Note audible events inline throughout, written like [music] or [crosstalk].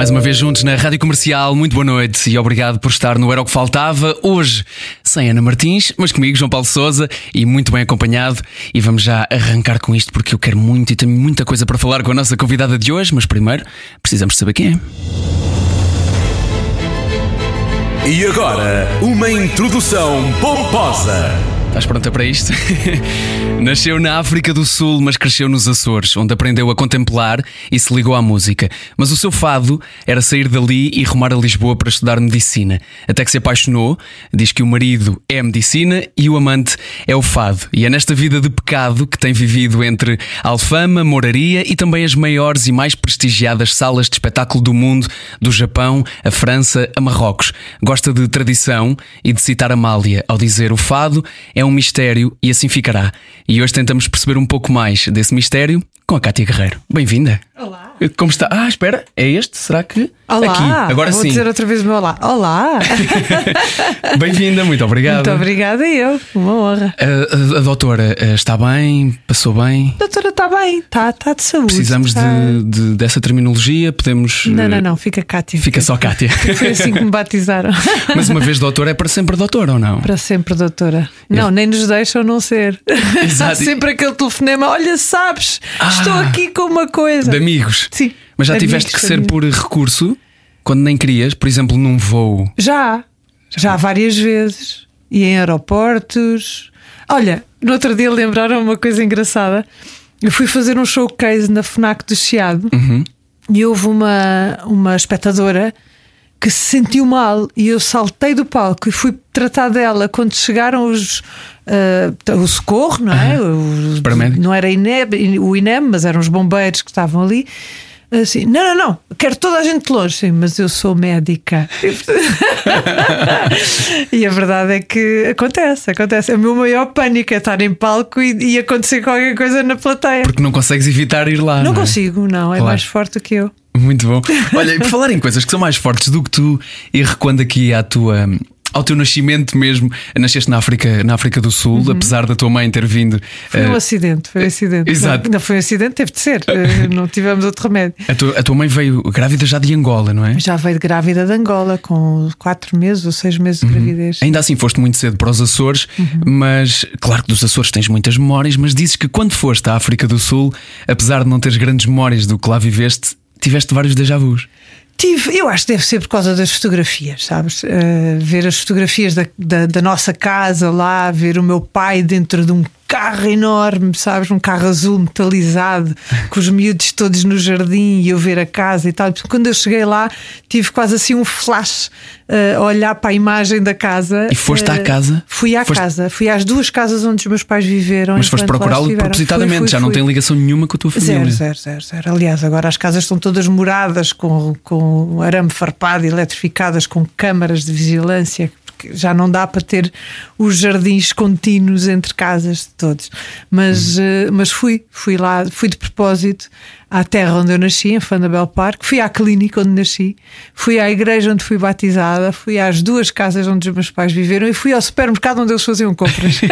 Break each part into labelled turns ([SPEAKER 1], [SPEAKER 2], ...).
[SPEAKER 1] Mais uma vez juntos na Rádio Comercial, muito boa noite e obrigado por estar no Era o que Faltava. Hoje, sem Ana Martins, mas comigo, João Paulo Souza, e muito bem acompanhado. E vamos já arrancar com isto porque eu quero muito e tenho muita coisa para falar com a nossa convidada de hoje, mas primeiro precisamos saber quem é.
[SPEAKER 2] E agora, uma introdução pomposa.
[SPEAKER 1] Estás pronta para isto? [laughs] Nasceu na África do Sul, mas cresceu nos Açores, onde aprendeu a contemplar e se ligou à música. Mas o seu fado era sair dali e rumar a Lisboa para estudar medicina. Até que se apaixonou, diz que o marido é medicina e o amante é o fado. E é nesta vida de pecado que tem vivido entre Alfama, Moraria e também as maiores e mais prestigiadas salas de espetáculo do mundo, do Japão, a França, a Marrocos. Gosta de tradição e de citar Amália ao dizer o fado é um mistério e assim ficará. E hoje tentamos perceber um pouco mais desse mistério com a Cátia Guerreiro. Bem-vinda.
[SPEAKER 3] Olá.
[SPEAKER 1] Como está? Ah, espera, é este? Será que.
[SPEAKER 3] Olá.
[SPEAKER 1] Aqui, agora
[SPEAKER 3] Vou
[SPEAKER 1] sim.
[SPEAKER 3] dizer outra vez o meu olá. Olá. [laughs]
[SPEAKER 1] Bem-vinda, muito obrigado.
[SPEAKER 3] Muito obrigada eu. Uma honra.
[SPEAKER 1] A, a- a doutora eh, está bem? Passou bem?
[SPEAKER 3] Doutora, está bem. Está tá de saúde.
[SPEAKER 1] Precisamos
[SPEAKER 3] Tá-
[SPEAKER 1] de, de- dessa terminologia? Podemos.
[SPEAKER 3] Não,
[SPEAKER 1] eh,
[SPEAKER 3] não, não. Fica Cátia.
[SPEAKER 1] Fica só Cátia. [laughs]
[SPEAKER 3] Foi assim que me batizaram. [laughs]
[SPEAKER 1] Mas uma vez doutora é para sempre doutora ou não?
[SPEAKER 3] Para sempre, doutora. Não, nem nos deixam não ser.
[SPEAKER 1] Exato.
[SPEAKER 3] Há sempre aquele telefonema. Olha, sabes, estou
[SPEAKER 1] Ah.
[SPEAKER 3] aqui com uma coisa.
[SPEAKER 1] De amigos.
[SPEAKER 3] Sim.
[SPEAKER 1] Mas já tiveste que ser por recurso quando nem querias, por exemplo, num voo.
[SPEAKER 3] Já, já várias vezes. E em aeroportos. Olha, no outro dia lembraram uma coisa engraçada. Eu fui fazer um showcase na FNAC do Chiado e houve uma, uma espectadora que se sentiu mal e eu saltei do palco e fui tratar dela quando chegaram os ah, o socorro, não é? Os-
[SPEAKER 1] paramédicos.
[SPEAKER 3] não era INEB, o INEM, mas eram os bombeiros que estavam ali. Assim, não, não, não, quero toda a gente de longe, sim, mas eu sou médica. [laughs] e a verdade é que acontece, acontece. É o meu maior pânico é estar em palco e, e acontecer qualquer coisa na plateia.
[SPEAKER 1] Porque não consegues evitar ir lá.
[SPEAKER 3] não
[SPEAKER 1] é?
[SPEAKER 3] consigo, não, é
[SPEAKER 1] Claro.
[SPEAKER 3] mais forte do que eu.
[SPEAKER 1] Muito bom. Olha, e por falar em coisas que são mais fortes do que tu, e recuando aqui à tua. Ao teu nascimento mesmo, nasceste na África, na África do Sul, apesar da tua mãe ter vindo.
[SPEAKER 3] Uhum. Foi um
[SPEAKER 1] eh,
[SPEAKER 3] acidente, foi um acidente.
[SPEAKER 1] exato.
[SPEAKER 3] Não, não foi um acidente, teve de ser. eh, não tivemos outro remédio.
[SPEAKER 1] a, tua, a tua mãe veio grávida já de Angola, não é?
[SPEAKER 3] Já veio de grávida de Angola, com 4 meses ou 6 meses de gravidez.
[SPEAKER 1] Ainda assim foste muito cedo para os Açores, mas claro que dos Açores tens muitas memórias, mas dizes que quando foste à África do Sul, apesar de não teres grandes memórias do que lá viveste, tiveste vários déjà vus.
[SPEAKER 3] Tive, eu acho que deve ser por causa das fotografias, sabes? Eh, ver as fotografias da, da, da nossa casa lá, ver o meu pai dentro de um carro enorme, sabes? Um carro azul metalizado, com os miúdos todos no jardim e eu ver a casa e tal. Quando eu cheguei lá, tive quase assim um flash eh, a olhar para a imagem da casa.
[SPEAKER 1] E foste à
[SPEAKER 3] Eh,
[SPEAKER 1] casa?
[SPEAKER 3] Fui à
[SPEAKER 1] Foste-
[SPEAKER 3] casa, fui às duas casas onde os meus pais viveram.
[SPEAKER 1] Mas foste procurá-lo propositadamente,
[SPEAKER 3] Fui, fui,
[SPEAKER 1] já não
[SPEAKER 3] fui.
[SPEAKER 1] tem ligação nenhuma com a tua família.
[SPEAKER 3] Zero, zero, zero, zero. Aliás, agora as casas estão todas moradas com, com arame farpado, eletrificadas, com câmaras de vigilância, porque já não dá para ter os jardins contínuos entre casas de todos. Mas, eh, mas fui, fui lá, fui de propósito à terra onde eu nasci, em Fandabel Park, fui à clínica onde nasci, fui à igreja onde fui batizada, fui às duas casas onde os meus pais viveram e fui ao supermercado onde eles faziam compras. [laughs]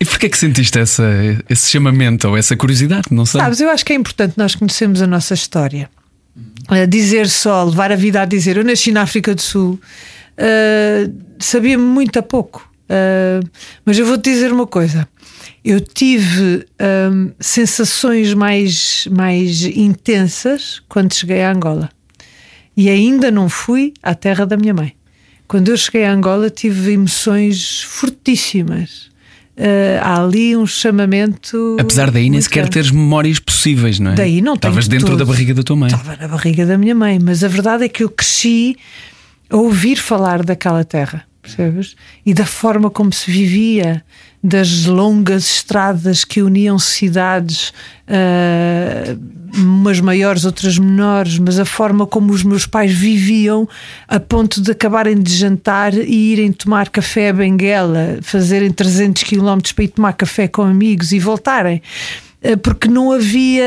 [SPEAKER 1] E porquê é que sentiste essa, esse chamamento ou essa curiosidade? Não sei.
[SPEAKER 3] Sabes, eu acho que é importante nós conhecermos a nossa história. Uh, dizer só, levar a vida a dizer, eu nasci na África do Sul, uh, sabia-me muito a pouco. Uh, mas eu vou-te dizer uma coisa. Eu tive um, sensações mais, mais intensas quando cheguei a Angola. E ainda não fui à terra da minha mãe. Quando eu cheguei a Angola, tive emoções fortíssimas. Uh, há ali um chamamento.
[SPEAKER 1] Apesar daí nem sequer teres memórias possíveis, não é?
[SPEAKER 3] Daí não
[SPEAKER 1] Estavas dentro
[SPEAKER 3] tudo.
[SPEAKER 1] da barriga da tua mãe.
[SPEAKER 3] Estava na barriga da minha mãe, mas a verdade é que eu cresci a ouvir falar daquela terra, percebes? E da forma como se vivia. das longas estradas que uniam cidades, uh, umas maiores, outras menores, mas a forma como os meus pais viviam a ponto de acabarem de jantar e irem tomar café a Benguela, fazerem 300 km para ir tomar café com amigos e voltarem porque não havia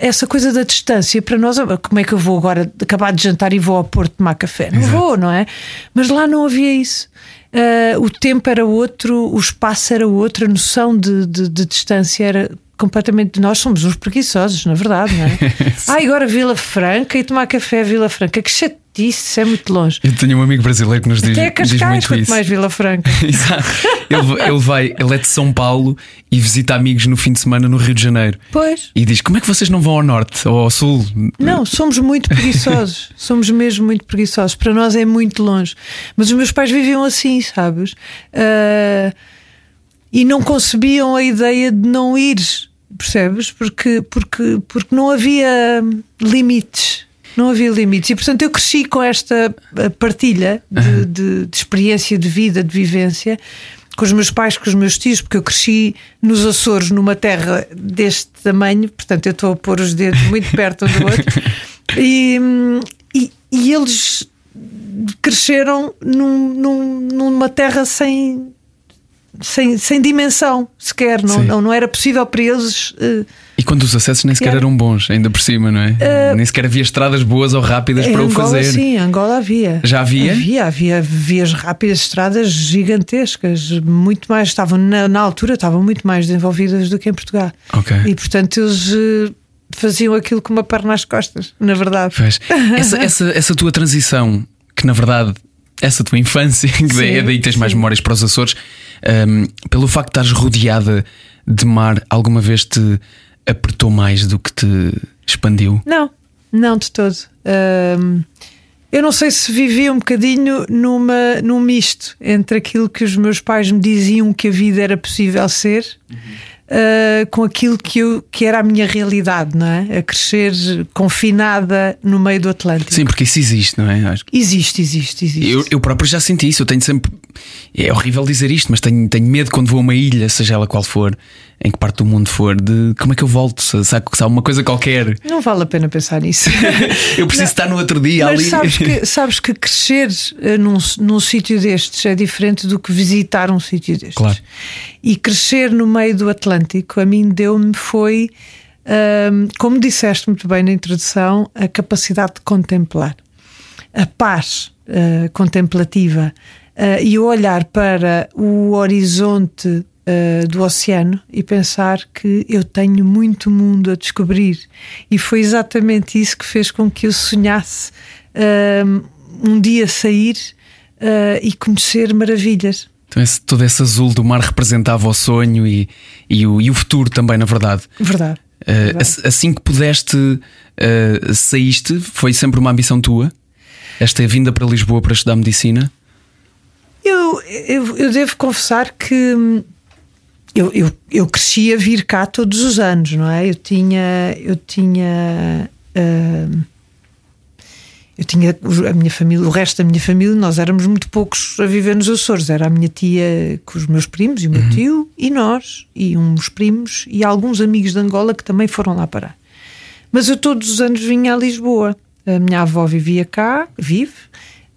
[SPEAKER 3] essa coisa da distância. Para nós, como é que eu vou agora acabar de jantar e vou ao Porto tomar café? Não Exato. vou, não é? Mas lá não havia isso. Uh, o tempo era outro, o espaço era outro, a noção de, de, de distância era completamente. Nós somos uns preguiçosos, na verdade, não é? [laughs] ah, agora Vila Franca e tomar café Vila Franca, que chato isso é muito longe.
[SPEAKER 1] Eu tenho um amigo brasileiro que nos diz,
[SPEAKER 3] Até Cascais,
[SPEAKER 1] diz muito isso.
[SPEAKER 3] mais Vila Franca. [laughs]
[SPEAKER 1] Exato. Ele, ele, vai, ele é de São Paulo e visita amigos no fim de semana no Rio de Janeiro.
[SPEAKER 3] Pois.
[SPEAKER 1] E diz: Como é que vocês não vão ao norte ou ao sul?
[SPEAKER 3] Não, somos muito preguiçosos. [laughs] somos mesmo muito preguiçosos. Para nós é muito longe. Mas os meus pais viviam assim, sabes? Uh, e não concebiam a ideia de não ir, percebes? Porque, porque, porque não havia limites não havia limites. E portanto eu cresci com esta eh, partilha de, de, de, experiência de vida, de vivência, com os meus pais, com os meus tios, porque eu cresci nos Açores, numa terra deste tamanho, portanto eu estou a pôr os dedos muito perto um do outro, e, e, e eles cresceram num, num, numa terra sem sem, sem dimensão sequer, não, não, não, era possível para eles. Uh,
[SPEAKER 1] e quando os acessos nem sequer era... eram bons, ainda por cima, não é? Uh, nem sequer havia estradas boas ou rápidas para
[SPEAKER 3] Angola,
[SPEAKER 1] o fazer.
[SPEAKER 3] Sim, Angola havia.
[SPEAKER 1] Já havia?
[SPEAKER 3] Havia, havia vias rápidas, estradas gigantescas, muito mais, estavam na, na altura, estavam muito mais desenvolvidas do que em Portugal.
[SPEAKER 1] Ok.
[SPEAKER 3] E portanto eles. Uh, faziam aquilo com uma perna nas costas, na verdade.
[SPEAKER 1] Essa, essa, essa tua transição, que na verdade essa tua infância, [laughs] que sim, daí tens sim. mais memórias para os Açores, um, pelo facto de estares rodeada de mar, alguma vez te apertou mais do que te expandiu?
[SPEAKER 3] Não, não de todo. Um, eu não sei se vivia um bocadinho numa, num misto entre aquilo que os meus pais me diziam que a vida era possível ser. Uhum uh, com aquilo que, eu, que era a minha realidade, não é? A crescer confinada no meio do Atlântico.
[SPEAKER 1] Sim, porque isso existe, não é?
[SPEAKER 3] Acho... Existe, existe, existe.
[SPEAKER 1] Eu, eu próprio já senti isso. Eu tenho sempre. É horrível dizer isto, mas tenho, tenho medo quando vou a uma ilha, seja ela qual for, em que parte do mundo for, de como é que eu volto? Se, se há uma coisa qualquer.
[SPEAKER 3] Não vale a pena pensar nisso. [laughs]
[SPEAKER 1] eu preciso não, estar no outro dia
[SPEAKER 3] mas
[SPEAKER 1] ali.
[SPEAKER 3] Sabes que, [laughs] sabes que crescer uh, num, num sítio destes é diferente do que visitar um sítio destes.
[SPEAKER 1] Claro.
[SPEAKER 3] E crescer no meio do Atlântico, a mim deu-me foi, um, como disseste muito bem na introdução, a capacidade de contemplar, a paz uh, contemplativa uh, e olhar para o horizonte uh, do oceano e pensar que eu tenho muito mundo a descobrir. E foi exatamente isso que fez com que eu sonhasse um dia sair e conhecer maravilhas.
[SPEAKER 1] Então, esse, todo esse azul do mar representava o sonho e, e, o, e o futuro também, na verdade.
[SPEAKER 3] Verdade.
[SPEAKER 1] Uh, assim que pudeste, uh, saíste, foi sempre uma ambição tua? Esta vinda para Lisboa para estudar medicina?
[SPEAKER 3] Eu, eu, eu devo confessar que hum, eu, eu, eu cresci a vir cá todos os anos, não é? Eu tinha. Eu tinha uh, eu tinha a minha família, o resto da minha família, nós éramos muito poucos a viver nos Açores. Era a minha tia com os meus primos e o meu uhum. tio, e nós, e uns primos, e alguns amigos de Angola que também foram lá parar. Mas eu todos os anos vinha a Lisboa. A minha avó vivia cá, vive,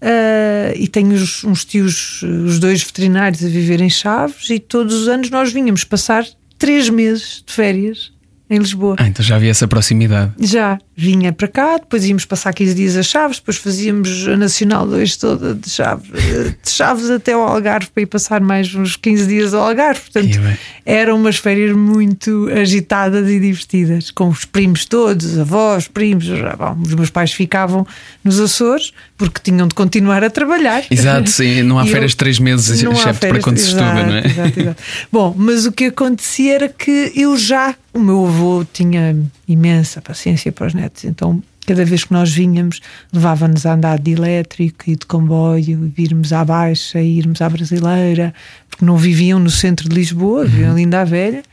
[SPEAKER 3] uh, e tenho uns, uns tios, os dois veterinários, a viver em Chaves, e todos os anos nós vinhamos passar três meses de férias em Lisboa.
[SPEAKER 1] Ah, então já havia essa proximidade.
[SPEAKER 3] Já, vinha para cá, depois íamos passar 15 dias a Chaves, depois fazíamos a Nacional 2 toda de Chaves, de Chaves até ao Algarve para ir passar mais uns 15 dias ao Algarve. Portanto, eram umas férias muito agitadas e divertidas, com os primos todos, avós, primos. Bom, os meus pais ficavam nos Açores porque tinham de continuar a trabalhar.
[SPEAKER 1] Exato, sim, não há [laughs] férias de três meses, excepto para quando se estuda, não é? Exato, exato.
[SPEAKER 3] Bom, mas o que acontecia era que eu já, o meu avô tinha imensa paciência para os netos, então cada vez que nós vinhamos, levava-nos a andar de elétrico e de comboio, virmos à Baixa, irmos à Brasileira, porque não viviam no centro de Lisboa, viviam ali ainda à velha.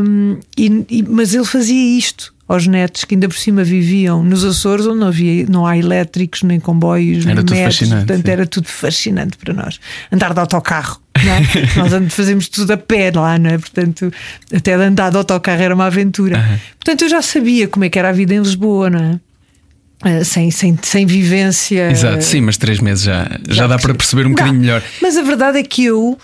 [SPEAKER 3] Um, e, e, mas ele fazia isto aos netos que ainda por cima viviam nos Açores, onde não, havia, não há elétricos, nem comboios,
[SPEAKER 1] era
[SPEAKER 3] nem
[SPEAKER 1] tudo
[SPEAKER 3] metros,
[SPEAKER 1] fascinante,
[SPEAKER 3] portanto
[SPEAKER 1] sim.
[SPEAKER 3] era tudo fascinante para nós. Andar de autocarro é? [laughs] Nós fazemos tudo a pé lá, não é? Portanto, até andar de autocarro era uma aventura.
[SPEAKER 1] Uhum.
[SPEAKER 3] Portanto, eu já sabia como é que era a vida em Lisboa, não é? Uh, sem, sem, sem vivência.
[SPEAKER 1] Exato, sim, mas três meses já, já, já dá para perceber um
[SPEAKER 3] dá.
[SPEAKER 1] bocadinho melhor.
[SPEAKER 3] Mas a verdade é que eu,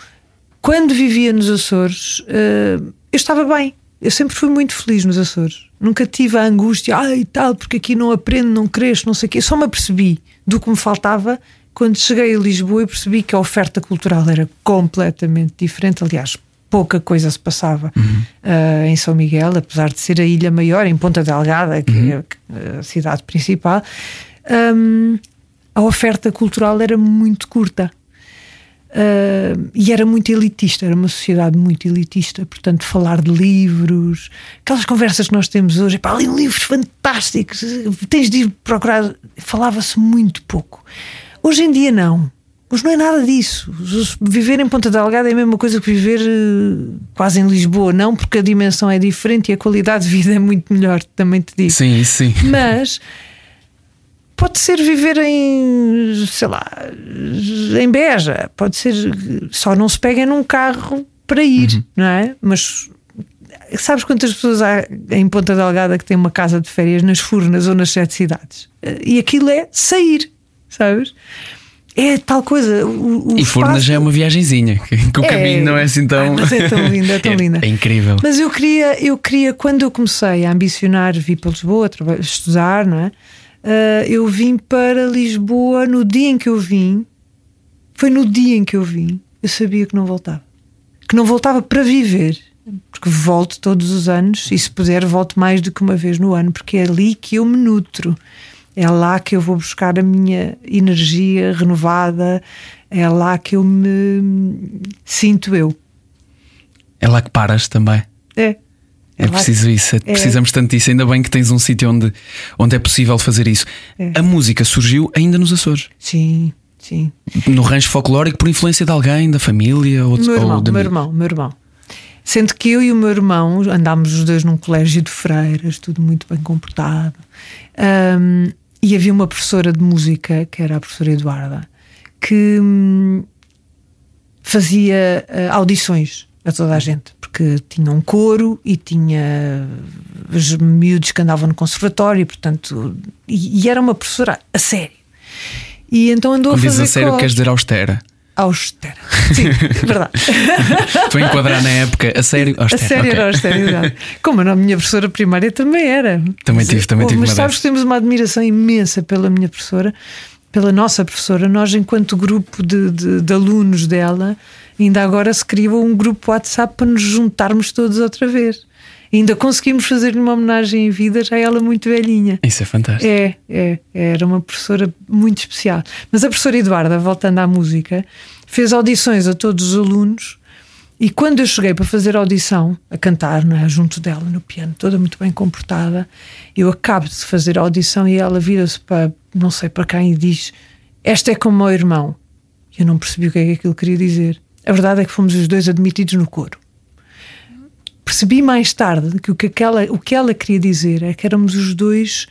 [SPEAKER 3] quando vivia nos Açores, uh, eu estava bem. Eu sempre fui muito feliz nos Açores. Nunca tive a angústia, ai tal, porque aqui não aprendo, não cresço, não sei o quê. Eu só me apercebi do que me faltava quando cheguei a Lisboa e percebi que a oferta cultural era completamente diferente. Aliás, pouca coisa se passava uhum. uh, em São Miguel, apesar de ser a ilha maior, em Ponta Delgada, que uhum. é a cidade principal. Um, a oferta cultural era muito curta. Uh, e era muito elitista, era uma sociedade muito elitista, portanto, falar de livros, aquelas conversas que nós temos hoje, pá, li livros fantásticos, tens de ir procurar, falava-se muito pouco. Hoje em dia, não. Hoje não é nada disso. Viver em Ponta Delgada é a mesma coisa que viver uh, quase em Lisboa, não, porque a dimensão é diferente e a qualidade de vida é muito melhor, também te digo.
[SPEAKER 1] Sim, sim.
[SPEAKER 3] Mas pode ser viver em, sei lá, em Beja, pode ser, só não se pega num carro para ir, uhum. não é? Mas sabes quantas pessoas há em Ponta Delgada que têm uma casa de férias nas Furnas ou nas sete cidades? E aquilo é sair, sabes? É tal coisa. O, o
[SPEAKER 1] e Furnas já é uma viagenzinha, que, que o é, caminho não é assim tão.
[SPEAKER 3] mas é tão linda, é [laughs] tão
[SPEAKER 1] é,
[SPEAKER 3] linda.
[SPEAKER 1] É incrível.
[SPEAKER 3] Mas eu queria, eu queria, quando eu comecei a ambicionar vir para Lisboa, estudar, não é? Uh, eu vim para Lisboa no dia em que eu vim. Foi no dia em que eu vim. Eu sabia que não voltava. Que não voltava para viver. Porque volto todos os anos e, se puder, volto mais do que uma vez no ano, porque é ali que eu me nutro. É lá que eu vou buscar a minha energia renovada. É lá que eu me sinto eu.
[SPEAKER 1] É lá que paras também.
[SPEAKER 3] É.
[SPEAKER 1] É preciso isso, é, é. precisamos tanto disso. Ainda bem que tens um sítio onde, onde é possível fazer isso. É. A música surgiu ainda nos Açores.
[SPEAKER 3] Sim, sim.
[SPEAKER 1] No rancho folclórico, por influência de alguém, da família ou,
[SPEAKER 3] meu irmão,
[SPEAKER 1] ou
[SPEAKER 3] da meu irmão, meu irmão. Sendo que eu e o meu irmão andámos os dois num colégio de freiras, tudo muito bem comportado. Um, e havia uma professora de música, que era a professora Eduarda, que hum, fazia uh, audições a toda a gente, porque tinha um coro e tinha os miúdos que andavam no conservatório, portanto, e, e era uma professora a sério. E então andou
[SPEAKER 1] Quando
[SPEAKER 3] a fazer.
[SPEAKER 1] Diz a sério, queres dizer austera?
[SPEAKER 3] Austera. Sim, [laughs] verdade. [laughs]
[SPEAKER 1] Estou a enquadrar na época, a sério, austera.
[SPEAKER 3] A sério okay. era austera, Como a minha professora primária também era.
[SPEAKER 1] Também tive, também tive.
[SPEAKER 3] Mas sabes que temos uma admiração imensa pela minha professora, pela nossa professora. Nós, enquanto grupo de, de, de alunos dela, ainda agora se criou um grupo WhatsApp para nos juntarmos todos outra vez. ainda conseguimos fazer-lhe uma homenagem em vida, já ela muito velhinha.
[SPEAKER 1] Isso é fantástico.
[SPEAKER 3] É, é, era uma professora muito especial. Mas a professora Eduarda, voltando à música, fez audições a todos os alunos. E quando eu cheguei para fazer audição, a cantar, é? junto dela no piano, toda muito bem comportada, eu acabo de fazer a audição e ela vira-se para não sei para quem e diz: Esta é como o meu irmão. Eu não percebi o que é que aquilo queria dizer. A verdade é que fomos os dois admitidos no coro. Percebi mais tarde que o que, aquela, o que ela queria dizer é que éramos os dois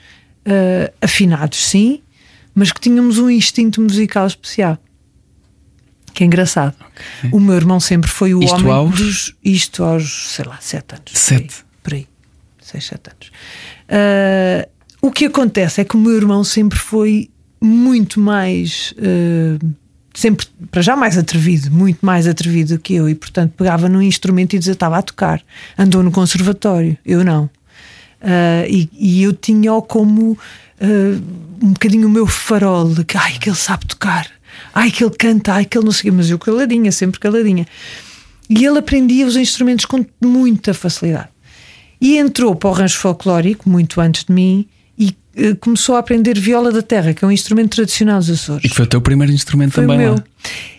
[SPEAKER 3] uh, afinados, sim, mas que tínhamos um instinto musical especial. Que é engraçado. Okay. O meu irmão sempre foi o
[SPEAKER 1] isto
[SPEAKER 3] homem
[SPEAKER 1] aos...
[SPEAKER 3] dos. Isto aos, sei lá, sete anos.
[SPEAKER 1] Sete?
[SPEAKER 3] Por aí. Seis, sete anos. Uh, o que acontece é que o meu irmão sempre foi muito mais. Uh, sempre, para já, mais atrevido, muito mais atrevido que eu, e portanto pegava num instrumento e dizia estava a tocar. Andou no conservatório, eu não. Uh, e, e, eu tinha-o como uh, um bocadinho o meu farol de que, ai, que ele sabe tocar, ai, que ele canta, ai, que ele não sei, mas eu caladinha, sempre caladinha. E ele aprendia os instrumentos com muita facilidade. E entrou para o rancho folclórico muito antes de mim começou a aprender viola da terra, que é um instrumento tradicional dos Açores.
[SPEAKER 1] E que foi o teu primeiro instrumento
[SPEAKER 3] foi
[SPEAKER 1] também.
[SPEAKER 3] O meu.
[SPEAKER 1] Lá.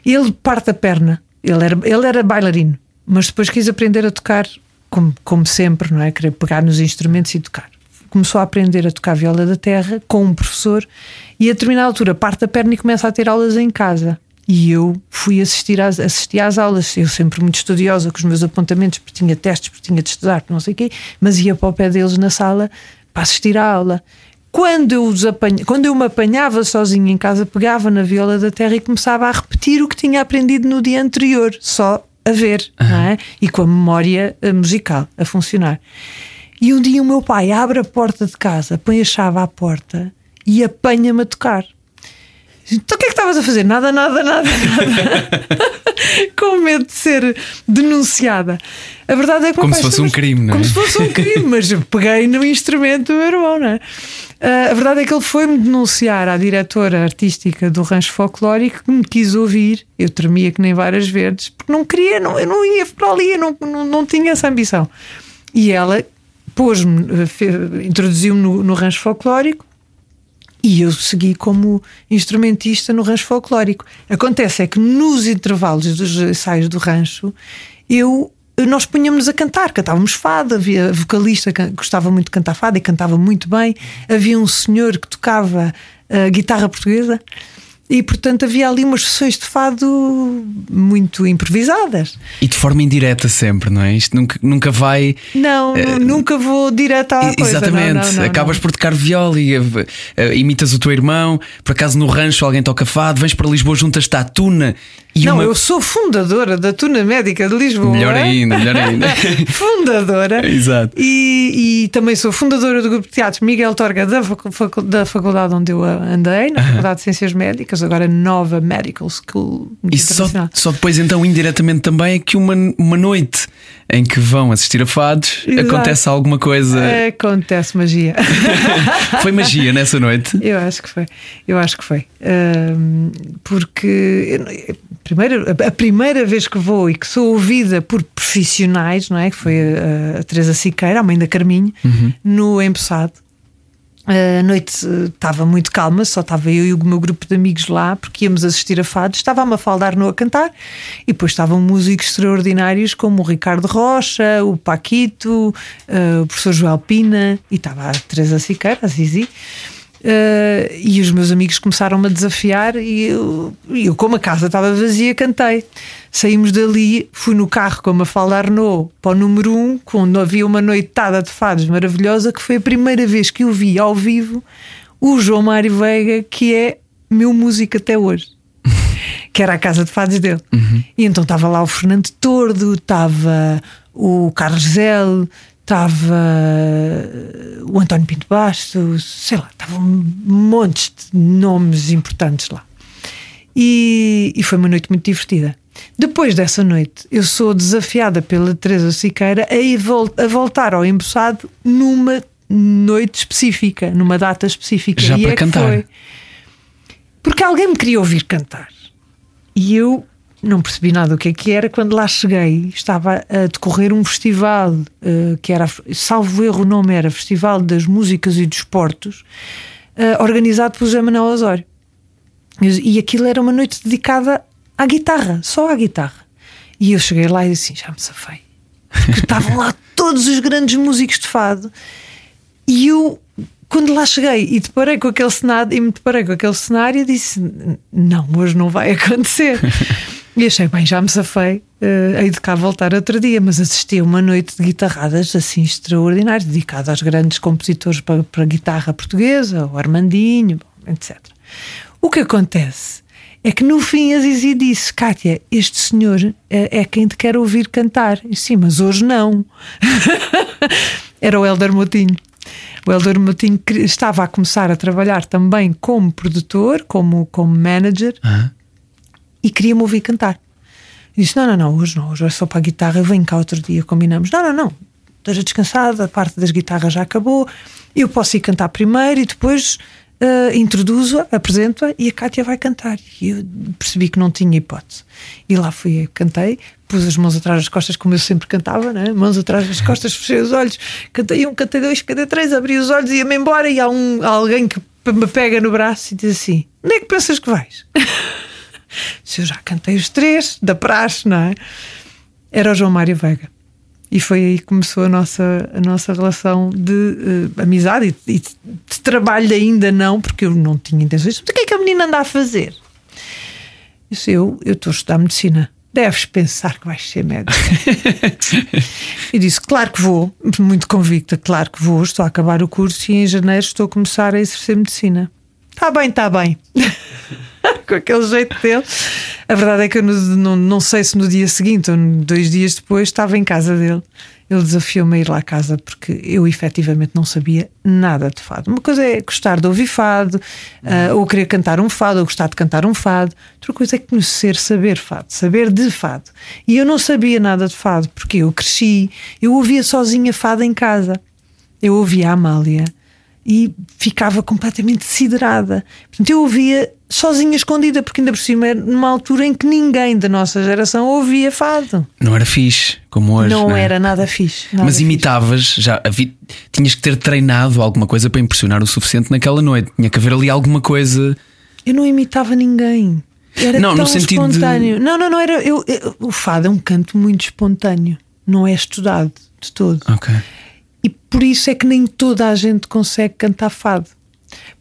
[SPEAKER 3] Ele parte a perna, ele era, ele era bailarino, mas depois quis aprender a tocar, como, como sempre, não é? Querer pegar nos instrumentos e tocar. Começou a aprender a tocar viola da terra com um professor e a determinada altura parte a perna e começa a ter aulas em casa. E eu fui assistir às, assistir às aulas, eu sempre muito estudiosa com os meus apontamentos, porque tinha testes, porque tinha de estudar, não sei o quê, mas ia para o pé deles na sala para assistir à aula quando eu, os apanha, quando eu me apanhava sozinha em casa, pegava na viola da terra e começava a repetir o que tinha aprendido no dia anterior, só a ver, não é? E com a memória eh, musical a funcionar. E um dia o meu pai abre a porta de casa, põe a chave à porta e apanha-me a tocar. Então o que é que estavas a fazer? Nada, nada, nada, [laughs] nada. Com medo de ser denunciada. A verdade é que
[SPEAKER 1] Como se fosse um
[SPEAKER 3] "Mas-
[SPEAKER 1] crime, não é?"
[SPEAKER 3] Como se fosse um crime, mas peguei no instrumento do meu irmão, não é? Ah, a verdade é que ele foi-me denunciar à diretora artística do Rancho Folclórico que me quis ouvir. Eu tremia que nem várias verdes, porque não queria, não, eu não ia para ali, eu não, não, não tinha essa ambição. E ela pôs-me, introduziu-me no, no Rancho Folclórico. E eu segui como instrumentista no rancho folclórico. Acontece é que nos intervalos dos ensaios do rancho, eu nós punhamos a cantar, cantávamos fado, havia vocalista que gostava muito de cantar fado e cantava muito bem, havia um senhor que tocava a guitarra portuguesa e portanto havia ali umas sessões de fado muito improvisadas.
[SPEAKER 1] E de forma indireta sempre, não é? Isto nunca, nunca vai.
[SPEAKER 3] Não, nu- nunca vou direto à coisa.
[SPEAKER 1] Exatamente,
[SPEAKER 3] não, não, não,
[SPEAKER 1] acabas por tocar viola e uh, uh, imitas o teu irmão. Por acaso no rancho alguém toca fado, vens para Lisboa, juntas-te à tuna e
[SPEAKER 3] Não,
[SPEAKER 1] uma.
[SPEAKER 3] eu sou fundadora da Tuna Médica de Lisboa.
[SPEAKER 1] Melhor ainda, melhor ainda. [laughs]
[SPEAKER 3] fundadora.
[SPEAKER 1] Exato.
[SPEAKER 3] E, e também sou fundadora do grupo de teatro Miguel Torga da, facu- da faculdade onde eu andei, na Faculdade de Ciências Médicas, agora nova Medical School
[SPEAKER 1] E só, só depois, então, indiretamente também, é que uma, uma noite em que vão assistir a fados
[SPEAKER 3] Exato.
[SPEAKER 1] acontece alguma coisa.
[SPEAKER 3] Acontece magia. [laughs]
[SPEAKER 1] Foi magia nessa noite.
[SPEAKER 3] Eu acho que foi. Eu acho que foi. Ahm, porque primeiro, a- primeira vez que vou e que sou ouvida por profissionais, não é? Que foi a, a Teresa Siqueira, a mãe da Carminho, no Empossado. A noite estava muito calma, só estava eu e o meu grupo de amigos lá, porque íamos assistir a fados. Estava a Mafalda no a cantar e depois estavam músicos extraordinários como o Ricardo Rocha, o Paquito, eh, o professor Joel Pina e estava a Teresa Siqueira, a Zizi. Eh, e os meus amigos começaram-me a desafiar e eu, eu, como a casa estava vazia, cantei. Saímos dali, fui no carro com a Mafalda Arnaud para o número 1, um, quando havia uma noitada de fados maravilhosa, que foi a primeira vez que eu vi ao vivo o João Mário Veiga, que é meu músico até hoje. [laughs] que era a casa de fados dele. E então estava lá o Fernando Tordo, estava o Carlos Zell, estava o António Pinto Bastos, sei lá, estavam montes de nomes importantes lá. E, e foi uma noite muito divertida. Depois dessa noite, eu sou desafiada pela Teresa Siqueira a, vol- a voltar ao emboçado numa noite específica, numa data específica.
[SPEAKER 1] Já
[SPEAKER 3] e
[SPEAKER 1] para
[SPEAKER 3] é que
[SPEAKER 1] cantar.
[SPEAKER 3] foi. Porque alguém me queria ouvir cantar. E eu não percebi nada do que é que era. Quando lá cheguei, estava a decorrer um festival eh, que era, salvo erro, o nome era Festival das Músicas e dos Portos, eh, organizado pelo José Manuel Osório. E e aquilo era uma noite dedicada à guitarra, só à guitarra. E eu cheguei lá e disse assim: já me safei. Porque estavam lá [laughs] todos os grandes músicos de fado. E eu, quando lá cheguei e deparei com aquele cenário, e me deparei com aquele cenário, disse: Não, hoje não vai [laughs] acontecer. E achei, bem, já me safei, hei de cá voltar outro dia, mas assisti a uma noite de guitarradas assim extraordinárias, dedicada aos grandes compositores para, para guitarra portuguesa, o Armandinho, etc. O que acontece é que no fim a Zizi disse: Kátia, este senhor é, é quem te quer ouvir cantar. E sim, mas hoje não. [laughs] Era o Helder Motinho. O Helder Motinho estava a começar a trabalhar também como produtor, como, como manager, e queria-me ouvir cantar. E disse: Não, não, não, hoje não, hoje é só para a guitarra, eu venho cá outro dia, combinamos. Não, não, não, esteja descansada, a parte das guitarras já acabou, eu posso ir cantar primeiro e depois uh, introduzo-a, apresento-a e a Kátia vai cantar. E eu percebi que não tinha hipótese. E lá fui, cantei, pus as mãos atrás das costas, como eu sempre cantava, né? mãos atrás das costas, fechei os olhos, cantei um, cantei dois, cantei três, abri os olhos e ia-me embora. E há um, há alguém que me pega no braço e diz assim: Onde é que pensas que vais? Se eu já cantei os três, da praxe, não é? Era o João Mário Veiga. E foi aí que começou a nossa, a nossa relação de eh, amizade e, e de, de trabalho ainda não, porque eu não tinha intenções. Mas o que é que a menina anda a fazer? Eu disse, eu eu estou a estudar medicina. Deves pensar que vais ser médico. [laughs] e disse: Claro que vou, muito convicta, claro que vou. Estou a acabar o curso e em janeiro estou a começar a exercer medicina. Está bem, está bem. [laughs] Com aquele jeito dele. A verdade é que eu não, não, não sei se no dia seguinte ou dois dias depois estava em casa dele ele desafiou-me a ir lá à casa porque eu efetivamente não sabia nada de fado. Uma coisa é gostar de ouvir fado, uh, ou querer cantar um fado, ou gostar de cantar um fado. Outra coisa é conhecer, saber fado, saber de fado. E eu não sabia nada de fado porque eu cresci, eu ouvia sozinha fado em casa. Eu ouvia a Amália e ficava completamente siderada. Portanto, eu ouvia sozinha, escondida, porque ainda por cima era numa altura em que ninguém da nossa geração ouvia fado.
[SPEAKER 1] Não era fixe, como hoje.
[SPEAKER 3] Não,
[SPEAKER 1] não é?
[SPEAKER 3] era nada fixe. Nada
[SPEAKER 1] Mas
[SPEAKER 3] fixe.
[SPEAKER 1] imitavas, já havia, tinhas que ter treinado alguma coisa para impressionar o suficiente naquela noite. Tinha que haver ali alguma coisa.
[SPEAKER 3] Eu não imitava ninguém. Era
[SPEAKER 1] Não, no
[SPEAKER 3] tão
[SPEAKER 1] sentido de-
[SPEAKER 3] espontâneo. Não, não, não era. Eu, eu- o fado é um canto muito espontâneo. Não é estudado de todo.
[SPEAKER 1] Ok.
[SPEAKER 3] E por isso é que nem toda a gente consegue cantar fado.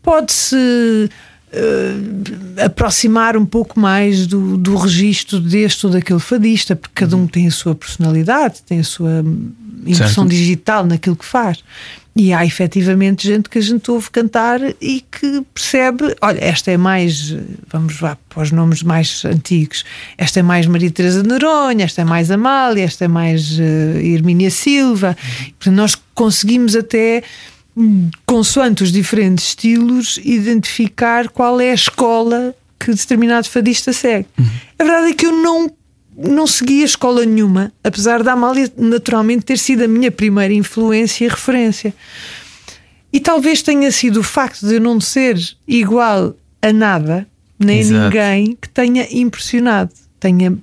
[SPEAKER 3] Pode-se eh, aproximar um pouco mais do, do registro deste ou daquele fadista, porque cada um tem a sua personalidade, tem a sua impressão
[SPEAKER 1] Certo.
[SPEAKER 3] digital naquilo que faz. E há efetivamente gente que a gente ouve cantar e que percebe: olha, esta é mais, vamos lá para os nomes mais antigos, esta é mais Maria Teresa de Noronha, esta é mais Amália, esta é mais eh, Hermínia Silva. Nós conseguimos até, hum, consoante os diferentes estilos, identificar qual é a escola que determinado fadista segue. A verdade é que eu não não seguia escola nenhuma, apesar da Amália naturalmente ter sido a minha primeira influência e referência. E talvez tenha sido o facto de eu não ser igual a nada, nem a
[SPEAKER 1] Exato.
[SPEAKER 3] ninguém, que tenha impressionado, tenha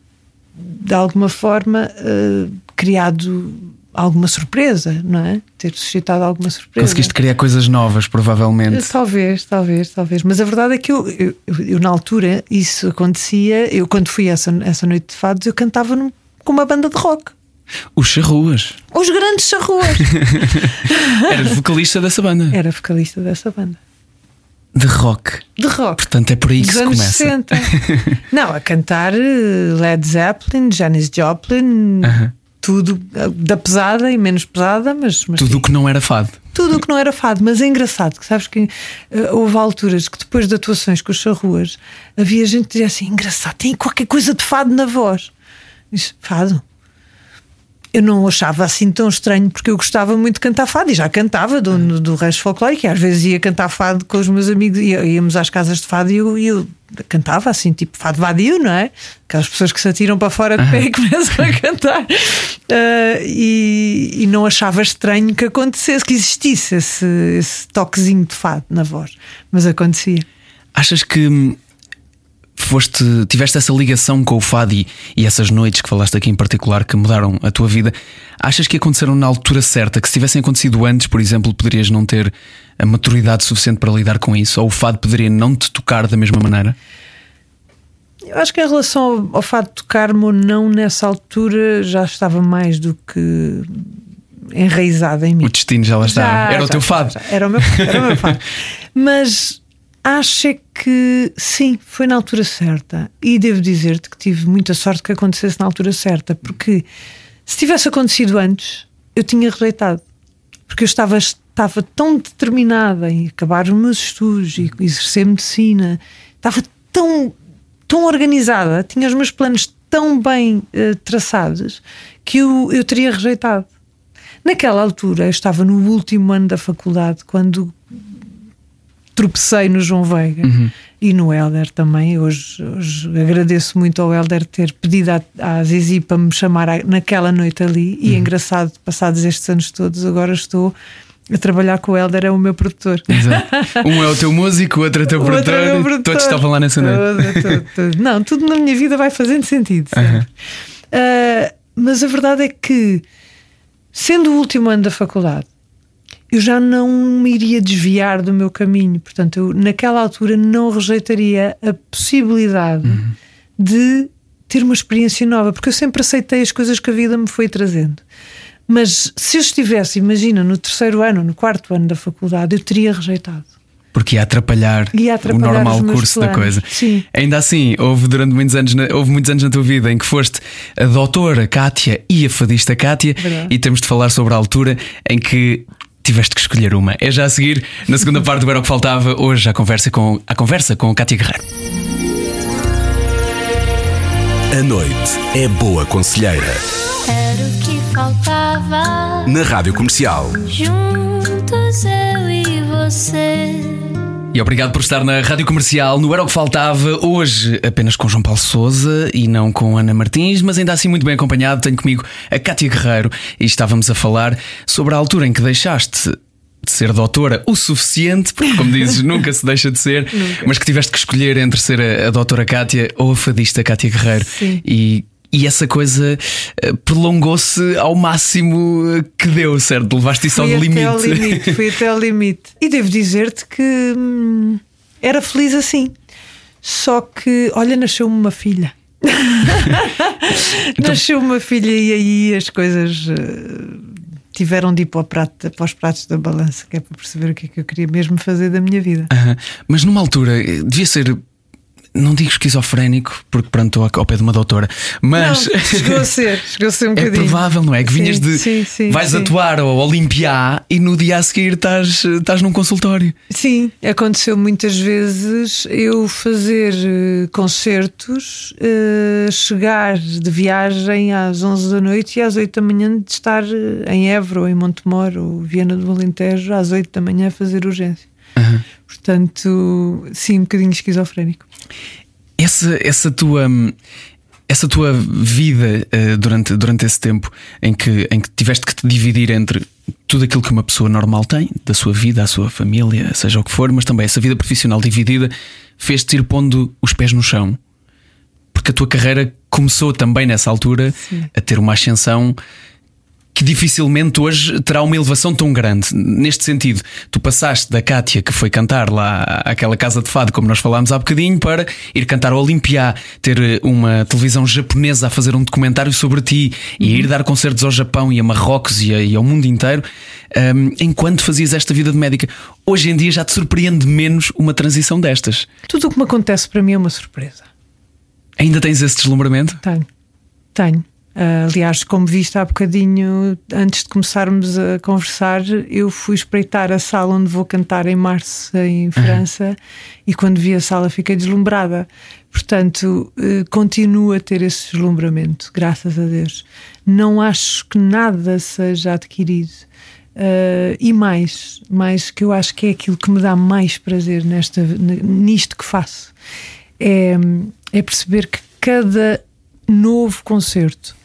[SPEAKER 3] de alguma forma eh, criado alguma surpresa, não é? Ter suscitado alguma surpresa.
[SPEAKER 1] Conseguiste criar coisas novas, provavelmente.
[SPEAKER 3] Talvez, talvez, talvez. Mas a verdade é que eu, eu, eu- na altura, isso acontecia. Eu, quando fui essa, essa noite de fados, eu cantava num- com uma banda de rock.
[SPEAKER 1] Os charruas.
[SPEAKER 3] Os grandes charruas. [laughs]
[SPEAKER 1] Eras vocalista dessa banda.
[SPEAKER 3] Era vocalista dessa banda.
[SPEAKER 1] De rock.
[SPEAKER 3] De rock.
[SPEAKER 1] Portanto, é por aí que
[SPEAKER 3] Dos
[SPEAKER 1] se
[SPEAKER 3] anos
[SPEAKER 1] começa.
[SPEAKER 3] 60. [laughs] Não, a cantar eh, Led Zeppelin, Janis Joplin,
[SPEAKER 1] Aham.
[SPEAKER 3] Tudo eh, da pesada e menos pesada, mas, mas
[SPEAKER 1] Tudo o que não era fado.
[SPEAKER 3] tudo o que não era fado, mas é engraçado que sabes que eh, houve alturas que depois de atuações com os charruas havia gente que dizia assim: engraçado, tem qualquer coisa de fado na voz. Disse, fado? Eu não achava assim tão estranho porque eu gostava muito de cantar fado e já cantava do, do resto folclórico. E às vezes ia cantar fado com os meus amigos, ia- íamos às casas de fado e eu, e eu cantava assim, tipo fado vadio, não é? Aquelas pessoas que se atiram para fora de pé e começam a cantar. Ah, e, e não achava estranho que acontecesse, que existisse esse, esse toquezinho de fado na voz, mas acontecia.
[SPEAKER 1] Achas que hum, foste, tiveste essa ligação com o fado e, e essas noites que falaste aqui em particular que mudaram a tua vida? Achas que aconteceram na altura certa? Que se tivessem acontecido antes, por exemplo, poderias não ter a maturidade suficiente para lidar com isso? Ou o fado poderia não te tocar da mesma maneira?
[SPEAKER 3] Eu acho que em relação ao, ao fado de tocar-me ou não, nessa altura já estava mais do que enraizado em mim.
[SPEAKER 1] O destino já lá está.
[SPEAKER 3] Já,
[SPEAKER 1] era o
[SPEAKER 3] já,
[SPEAKER 1] teu
[SPEAKER 3] já,
[SPEAKER 1] fado.
[SPEAKER 3] já. Era o meu, era o meu fado. [laughs] Mas acho que sim, foi na altura certa. E devo dizer-te que tive muita sorte que acontecesse na altura certa, porque se tivesse acontecido antes, eu tinha rejeitado. Porque eu estava, estava tão determinada em acabar os meus estudos e exercer medicina, estava tão, tão organizada, tinha os meus planos tão bem eh, traçados que eu, eu teria rejeitado. Naquela altura, eu estava no último ano da faculdade, quando tropecei no João Veiga e no Helder também. Hoje, hoje agradeço muito ao Helder ter pedido à, à Zizi para me chamar à- naquela noite ali. E é engraçado, passados estes anos todos, agora estou a trabalhar com o Helder, é o meu produtor.
[SPEAKER 1] Exato. Um é o teu músico, o outro é o teu [laughs]
[SPEAKER 3] O
[SPEAKER 1] produtor.
[SPEAKER 3] é o meu
[SPEAKER 1] e
[SPEAKER 3] produtor.
[SPEAKER 1] Todos estavam lá nessa noite.
[SPEAKER 3] Não, tudo na minha vida vai fazendo sentido. sempre. Ah, mas a verdade é que, sendo o último ano da faculdade, eu já não me iria desviar do meu caminho. Portanto, eu naquela altura não rejeitaria a possibilidade de ter uma experiência nova, porque eu sempre aceitei as coisas que a vida me foi trazendo. Mas se eu estivesse, imagina, no terceiro ano, no quarto ano da faculdade, eu teria rejeitado.
[SPEAKER 1] Porque ia atrapalhar,
[SPEAKER 3] Ia atrapalhar
[SPEAKER 1] o normal curso da
[SPEAKER 3] planos.
[SPEAKER 1] coisa.
[SPEAKER 3] Sim.
[SPEAKER 1] Ainda assim, houve durante muitos anos, na, houve muitos anos na tua vida em que foste a doutora Kátia e a fadista Kátia,
[SPEAKER 3] Verdade.
[SPEAKER 1] e temos de falar sobre a altura em que tiveste que escolher uma. É já a seguir, na segunda parte do Era o que Faltava, hoje a conversa com a conversa com Kátia Guerreiro.
[SPEAKER 2] A noite é boa conselheira.
[SPEAKER 4] Era o que faltava.
[SPEAKER 2] Na Rádio Comercial.
[SPEAKER 4] Juntos eu e você.
[SPEAKER 1] E obrigado por estar na Rádio Comercial no Era o que Faltava, hoje apenas com João Paulo Souza e não com Ana Martins, mas ainda assim muito bem acompanhado. Tenho comigo a Cátia Guerreiro e estávamos a falar sobre a altura em que deixaste de ser doutora o suficiente, porque, como dizes, [laughs] nunca se deixa de ser, mas que tiveste que escolher entre ser a, a doutora Cátia ou a fadista Cátia Guerreiro.
[SPEAKER 3] Sim.
[SPEAKER 1] E. E essa coisa eh, prolongou-se ao máximo eh, que deu, certo? Levaste isso ao
[SPEAKER 3] Fui
[SPEAKER 1] limite.
[SPEAKER 3] até ao limite. Fui até ao limite. E devo dizer-te que hum, era feliz assim. Só que, olha, nasceu-me uma filha. [laughs]
[SPEAKER 1] Então-
[SPEAKER 3] nasceu uma filha e aí as coisas eh, tiveram de ir para, prato, para os pratos da balança, que é para perceber o que é que eu queria mesmo fazer da minha vida.
[SPEAKER 1] Aham. Mas numa altura devia ser. Não digo esquizofrénico, porque pronto, estou ao pé de uma doutora, mas
[SPEAKER 3] Não, chegou a ser, [laughs] chegou a ser um
[SPEAKER 1] é
[SPEAKER 3] bocadinho.
[SPEAKER 1] provável, não é? Que vinhas
[SPEAKER 3] Sim,
[SPEAKER 1] de.
[SPEAKER 3] sim, sim,
[SPEAKER 1] vais atuar ao Olimpiá e no dia a seguir estás, estás num consultório.
[SPEAKER 3] Sim, aconteceu muitas vezes eu fazer eh, concertos, eh, chegar de viagem às 11 da noite e às 8 da manhã de estar eh, em Évora ou em Montemor ou Viana do Alentejo às 8 da manhã a fazer urgência. Portanto, sim, um bocadinho esquizofrénico.
[SPEAKER 1] Essa, essa tua. hum, Essa tua vida eh, durante, durante esse tempo em que, em que tiveste que te dividir entre tudo aquilo que uma pessoa normal tem, da sua vida, a sua família, seja o que for, mas também essa vida profissional dividida, fez-te ir pondo os pés no chão. Porque a tua carreira começou também nessa altura a ter uma ascensão que dificilmente hoje terá uma elevação tão grande. Neste sentido, tu passaste da Kátia, que foi cantar lá àquela casa de fado, como nós falámos há bocadinho, para ir cantar ao Olimpiá, ter eh, uma televisão japonesa a fazer um documentário sobre ti e ir dar concertos ao Japão e a Marrocos e, a- e ao mundo inteiro, hum, enquanto fazias esta vida de médica. Hoje em dia já te surpreende menos uma transição destas.
[SPEAKER 3] Tudo o que me acontece para mim é uma surpresa.
[SPEAKER 1] Ainda tens esse deslumbramento?
[SPEAKER 3] Tenho, tenho. Ah, aliás, como viste há bocadinho, antes de começarmos a conversar, eu fui espreitar a sala onde vou cantar em março, em França, e quando vi a sala fiquei deslumbrada. Portanto, eh, continuo a ter esse deslumbramento, graças a Deus. Não acho que nada seja adquirido. Ah, e mais, mais que eu acho que é aquilo que me dá mais prazer nesta, nisto que faço é, é perceber que cada novo concerto,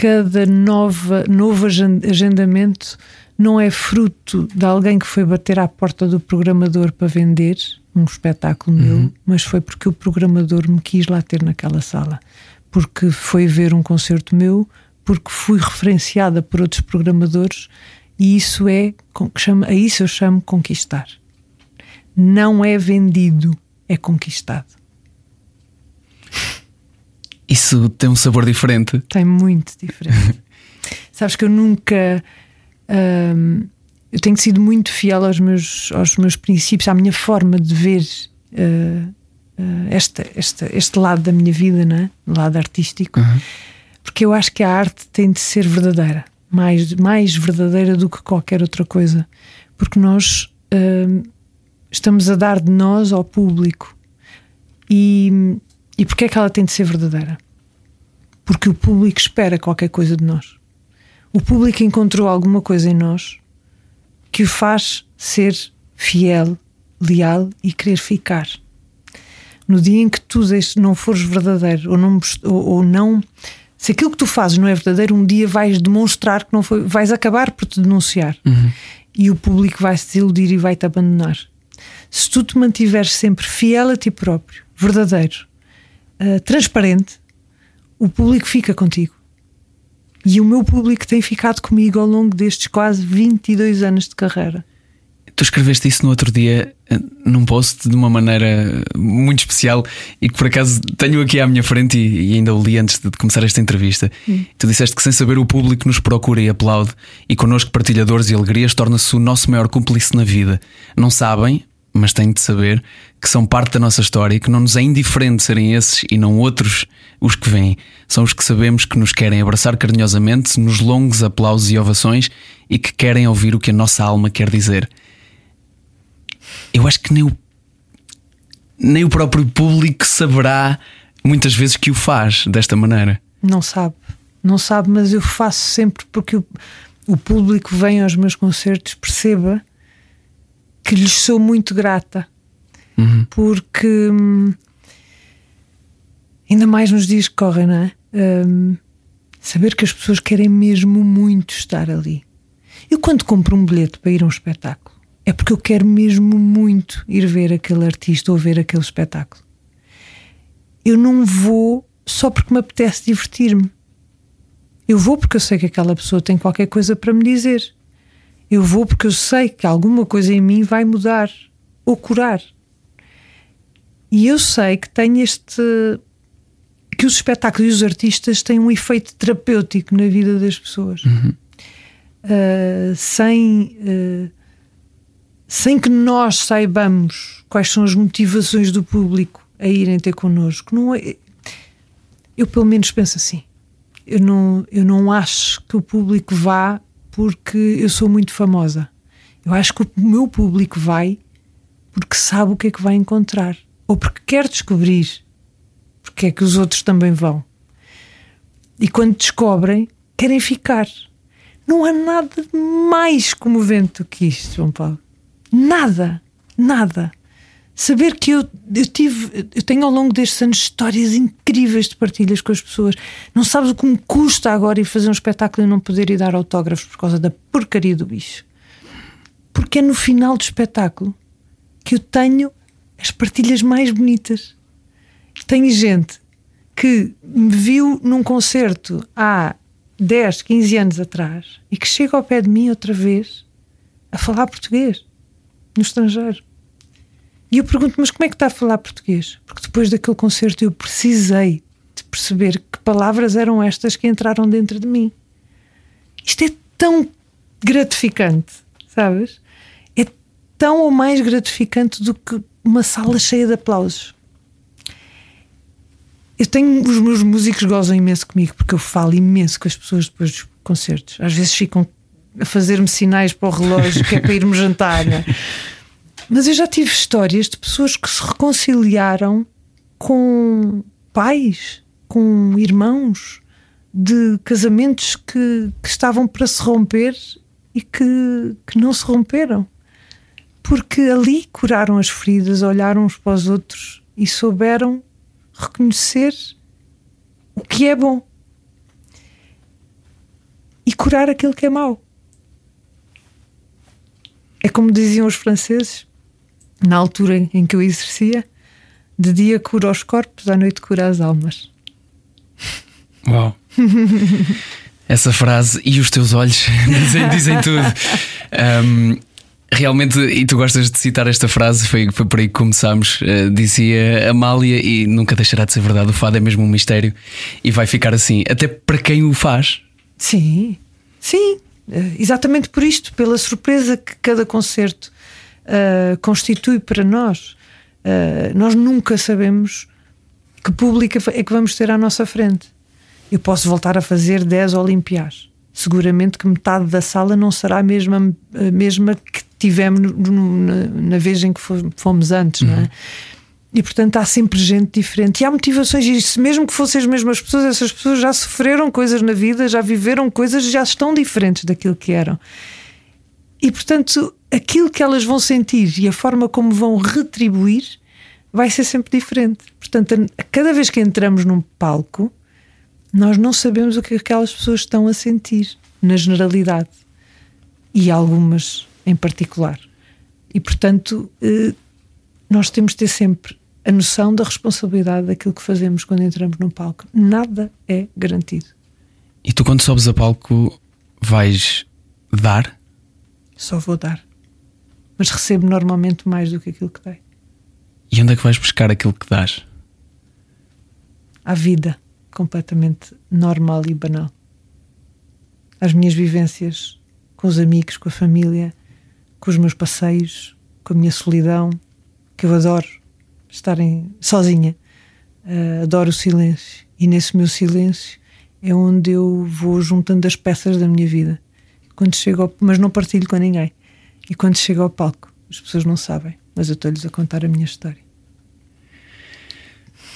[SPEAKER 3] cada nova, novo agen- agendamento não é fruto de alguém que foi bater à porta do programador para vender um espetáculo meu, mas foi porque o programador me quis lá ter naquela sala. Porque foi ver um concerto meu, porque fui referenciada por outros programadores e isso é, chama- a isso eu chamo conquistar. Não é vendido, é conquistado.
[SPEAKER 1] Isso tem um sabor diferente.
[SPEAKER 3] Tem muito diferente. [laughs] Sabes que eu nunca. hum, eu tenho sido muito fiel aos meus, aos meus princípios, à minha forma de ver uh, uh, esta, esta, este lado da minha vida, né? o lado artístico, porque eu acho que a arte tem de ser verdadeira, mais, mais verdadeira do que qualquer outra coisa, porque nós hum, estamos a dar de nós ao público. E, e porquê é que ela tem de ser verdadeira? Porque o público espera qualquer coisa de nós. O público encontrou alguma coisa em nós que o faz ser fiel, leal e querer ficar. No dia em que tu não fores verdadeiro ou não, ou, ou não. Se aquilo que tu fazes não é verdadeiro, um dia vais demonstrar que não foi. vais acabar por te denunciar. E o público vai se desiludir e vai te abandonar. Se tu te mantiveres sempre fiel a ti próprio, verdadeiro, uh, transparente, o público fica contigo. E o meu público tem ficado comigo ao longo destes quase 22 anos de carreira.
[SPEAKER 1] Tu escreveste isso no outro dia eh, num post de uma maneira muito especial e que por acaso tenho aqui à minha frente e, e ainda o li antes de começar esta entrevista. Tu disseste que sem saber o público nos procura e aplaude e connosco partilhadores e alegrias torna-se o nosso maior cúmplice na vida. Não sabem, mas têm de saber que são parte da nossa história e que não nos é indiferente serem esses e não outros os que vêm. São os que sabemos que nos querem abraçar carinhosamente nos longos aplausos e ovações e que querem ouvir o que a nossa alma quer dizer. Eu acho que nem o, nem o próprio público saberá muitas vezes que o faz desta maneira.
[SPEAKER 3] Não sabe, não sabe, mas eu faço sempre porque o, o público vem aos meus concertos, perceba que lhes sou muito grata.
[SPEAKER 1] Uhum.
[SPEAKER 3] Porque hum, ainda mais nos dias que correm, não é? Hum, saber que as pessoas querem mesmo muito estar ali. Eu, quando compro um bilhete para ir a um espetáculo, é porque eu quero mesmo muito ir ver aquele artista ou ver aquele espetáculo. Eu não vou só porque me apetece divertir-me. Eu vou porque eu sei que aquela pessoa tem qualquer coisa para me dizer. Eu vou porque eu sei que alguma coisa em mim vai mudar ou curar. E eu sei que tem este. que os espetáculos e os artistas têm um efeito terapêutico na vida das pessoas.
[SPEAKER 1] Uhum.
[SPEAKER 3] Uh, sem. Uh, sem que nós saibamos quais são as motivações do público a irem ter connosco. Não é, eu, pelo menos, penso assim. Eu não, eu não acho que o público vá porque eu sou muito famosa. Eu acho que o meu público vai porque sabe o que é que vai encontrar ou porque quer descobrir porque é que os outros também vão. E quando descobrem, querem ficar. Não há nada mais comovente do que isto, João Paulo. Nada, nada. Saber que eu, eu tive, eu tenho ao longo destes anos histórias incríveis de partilhas com as pessoas. Não sabes o que me custa agora ir fazer um espetáculo e não poder ir dar autógrafos por causa da porcaria do bicho. Porque é no final do espetáculo que eu tenho as partilhas mais bonitas. Tenho gente que me viu num concerto há 10, 15 anos atrás e que chega ao pé de mim outra vez a falar português no estrangeiro. E eu pergunto, mas como é que está a falar português? Porque depois daquele concerto eu precisei de perceber que palavras eram estas que entraram dentro de mim. Isto é tão gratificante, sabes? É tão ou mais gratificante do que uma sala cheia de aplausos. Eu tenho os meus músicos gozam imenso comigo porque eu falo imenso com as pessoas depois dos concertos. Às vezes ficam a fazer-me sinais para o relógio que é para irmos jantar. Né? [laughs] Mas eu já tive histórias de pessoas que se reconciliaram com pais, com irmãos, de casamentos que, que estavam para se romper e que, que não se romperam. Porque ali curaram as feridas, olharam uns para os outros e souberam reconhecer o que é bom e curar aquilo que é mau. É como diziam os franceses: na altura em que eu exercia, de dia cura os corpos, à noite cura as almas.
[SPEAKER 1] Uau! [laughs] Essa frase e os teus olhos [laughs] dizem, dizem tudo. Um, realmente, e tu gostas de citar esta frase, foi, foi por aí que começámos. Uh, dizia Amália, e nunca deixará de ser verdade: o fado é mesmo um mistério e vai ficar assim, até para quem o faz.
[SPEAKER 3] Sim, sim, uh, exatamente por isto, pela surpresa que cada concerto uh, constitui para nós. Uh, nós nunca sabemos que público é que vamos ter à nossa frente. Eu posso voltar a fazer 10 Olimpiás. Seguramente que metade da sala não será a mesma, a mesma que tivemos no, no, na, na, vez em que fomos antes, uhum. não é? Uhum. E portanto há sempre gente diferente. E há motivações, e se mesmo que fossem as mesmas pessoas, essas pessoas já sofreram coisas na vida, já viveram coisas, já estão diferentes daquilo que eram. E portanto aquilo que elas vão sentir e a forma como vão retribuir vai ser sempre diferente. Portanto, a, cada vez que entramos num palco, nós não sabemos o que aquelas pessoas estão a sentir, na generalidade, e algumas em particular. E, portanto, eh, nós temos de ter sempre a noção da responsabilidade daquilo que fazemos quando entramos num palco. Nada é garantido.
[SPEAKER 1] E tu, quando sobes a palco, vais dar?
[SPEAKER 3] Só vou dar mas recebo normalmente mais do que aquilo que dei.
[SPEAKER 1] E onde é que vais buscar aquilo que dás?
[SPEAKER 3] À vida, completamente normal e banal. Às minhas vivências com os amigos, com a família, com os meus passeios, com a minha solidão, que eu adoro estar em, sozinha, uh, adoro o silêncio. E nesse meu silêncio é onde eu vou juntando as peças da minha vida. Quando chego ao, mas não partilho com ninguém. E quando chego ao palco, as pessoas não sabem, mas eu estou-lhes a contar a minha história.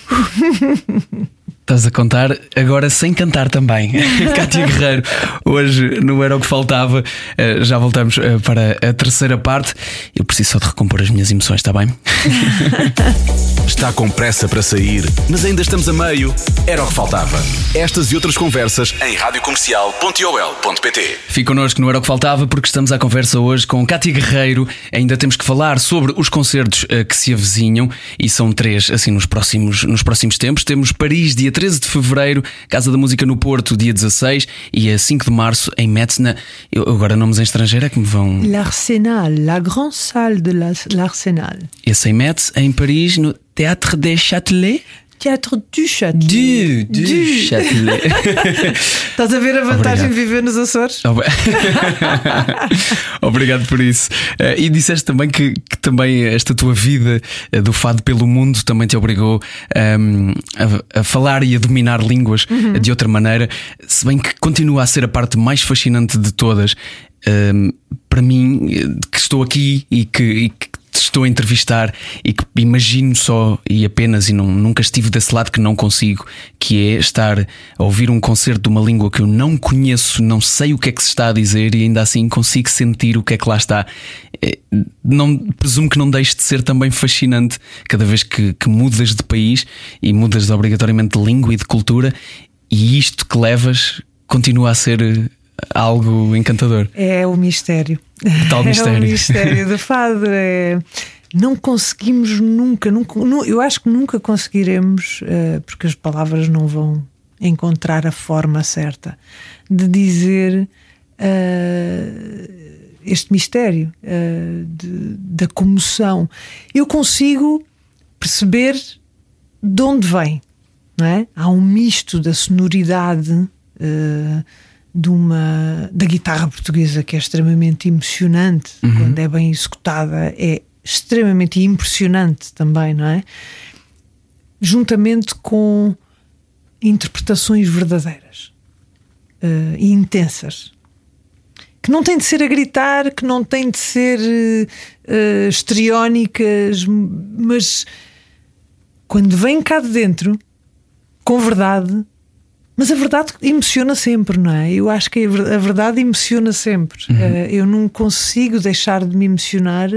[SPEAKER 3] [laughs]
[SPEAKER 1] Estás a contar agora sem cantar também. [laughs] Cátia Guerreiro, hoje não era o que faltava. Eh, já voltamos eh, para a terceira parte. Eu preciso só de recompor as minhas emoções, está bem? [laughs]
[SPEAKER 2] Está com pressa para sair, mas ainda estamos a meio. Era o que faltava. Estas e outras conversas em radiocomercial.ol.pt.
[SPEAKER 1] Fique connosco, não era o que faltava, porque estamos à conversa hoje com Cátia Guerreiro. Ainda temos que falar sobre os concertos eh, que se avizinham e são três, assim, nos próximos, nos próximos tempos. Temos Paris, dia 13 de fevereiro, Casa da Música no Porto, dia 16 e a 5 de março em Metzna. Eu, agora, nomes em estrangeiro é que me vão.
[SPEAKER 3] L'Arsenal, la grande salle de l'Arsenal.
[SPEAKER 1] Esse em Metz, em Paris, no Théâtre des Châtelets.
[SPEAKER 3] Teatro du Châtelet.
[SPEAKER 1] Du, du, du. Châtelet. [laughs]
[SPEAKER 3] Estás a ver a vantagem Obrigado. de viver nos Açores? [laughs]
[SPEAKER 1] Obrigado por isso. Uh, e disseste também que, que, também esta tua vida uh, do fado pelo mundo também te obrigou um, ehm, a, a, falar e a dominar línguas uhum. de outra maneira, se bem que continua a ser a parte mais fascinante de todas. Um, ehm, para mim, que estou aqui e que, e que estou a entrevistar e que imagino só e apenas, e não, nunca estive desse lado que não consigo, que é estar a ouvir um concerto de uma língua que eu não conheço, não sei o que é que se está a dizer e ainda assim consigo sentir o que é que lá está. É, não, presumo que não deixe de ser também fascinante cada vez que, que mudas de país e mudas obrigatoriamente de língua e de cultura, e isto que levas continua a ser algo encantador.
[SPEAKER 3] É o mistério.
[SPEAKER 1] Tal mistério. [laughs]
[SPEAKER 3] É o mistério do fado. É... Não conseguimos nunca, nunca, eu acho que nunca conseguiremos, uh, porque as palavras não vão encontrar a forma certa de dizer uh, este mistério uh, de, da comoção. Eu consigo perceber de onde vem, não é? Há um misto da sonoridade. Uh, de uma da guitarra portuguesa que é extremamente emocionante uhum. quando é bem executada é extremamente impressionante também não é juntamente com interpretações verdadeiras uh, e intensas que não têm de ser a gritar que não têm de ser uh, histriónicas mas quando vem cá de dentro com verdade mas a verdade emociona sempre, não é? Eu acho que a verdade emociona sempre. Uhum. Uh, eu não consigo deixar de me emocionar.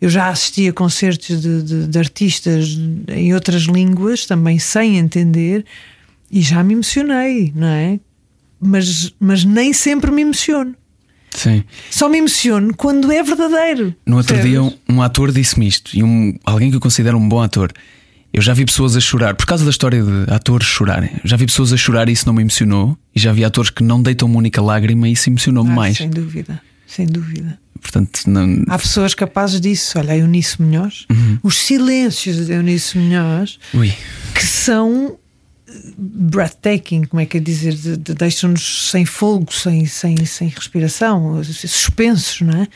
[SPEAKER 3] Eu já assisti a concertos de, de, de, artistas em outras línguas, também sem entender, e já me emocionei, não é? Mas, mas nem sempre me emociono.
[SPEAKER 1] Sim.
[SPEAKER 3] Só me emociono quando é verdadeiro.
[SPEAKER 1] No outro dia, um, um ator disse-me isto, e um, alguém que eu considero um bom ator eu já vi pessoas a chorar, por causa da história de atores chorarem. Já vi pessoas a chorar e isso não me emocionou. E já vi atores que não deitam uma única lágrima e isso emocionou-me ah, mais.
[SPEAKER 3] Sem dúvida, sem dúvida.
[SPEAKER 1] Portanto, não...
[SPEAKER 3] Há pessoas capazes disso. Olha, a Eunice Munhoz, uhum. os silêncios de Eunice Munhoz,
[SPEAKER 1] Ui.
[SPEAKER 3] que são eh, breathtaking, como é que é dizer, de, de, deixam-nos sem fogo, sem, sem, sem respiração, suspensos, não é?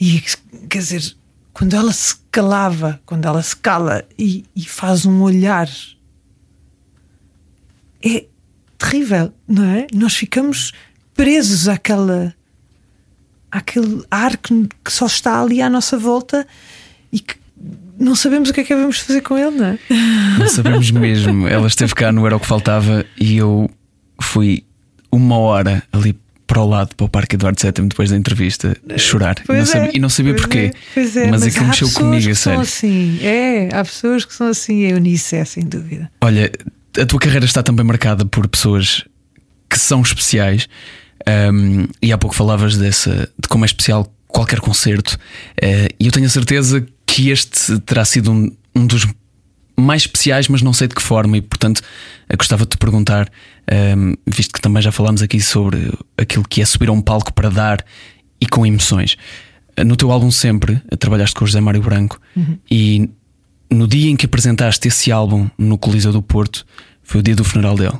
[SPEAKER 3] E quer dizer, quando ela se calava, quando ela se cala e, e faz um olhar, é terrível, não é? Nós ficamos presos àquela, àquele ar que, que só está ali à nossa volta e que não sabemos o que é que vamos fazer com ele, não é? [laughs]
[SPEAKER 1] Não sabemos mesmo. Ela esteve cá no Era o que Faltava e eu fui uma hora ali para o lado, para o Parque Eduardo VII, depois da entrevista, chorar. E não, sabia, é, e não sabia porquê.
[SPEAKER 3] É, é,
[SPEAKER 1] mas, mas aquilo mexeu comigo, a sério.
[SPEAKER 3] Assim. É, há pessoas que são assim, eu nisso é, sem dúvida.
[SPEAKER 1] Olha, a tua carreira está também marcada por pessoas que são especiais. Um, e há pouco falavas dessa, de como é especial qualquer concerto. Uh, e eu tenho a certeza que este terá sido um, um dos mais especiais, mas não sei de que forma, e portanto gostava de te perguntar, um, visto que também já falámos aqui sobre aquilo que é subir a um palco para dar e com emoções. No teu álbum sempre trabalhaste com o José Mário Branco uhum. e no dia em que apresentaste esse álbum no Coliseu do Porto foi o dia do funeral dele.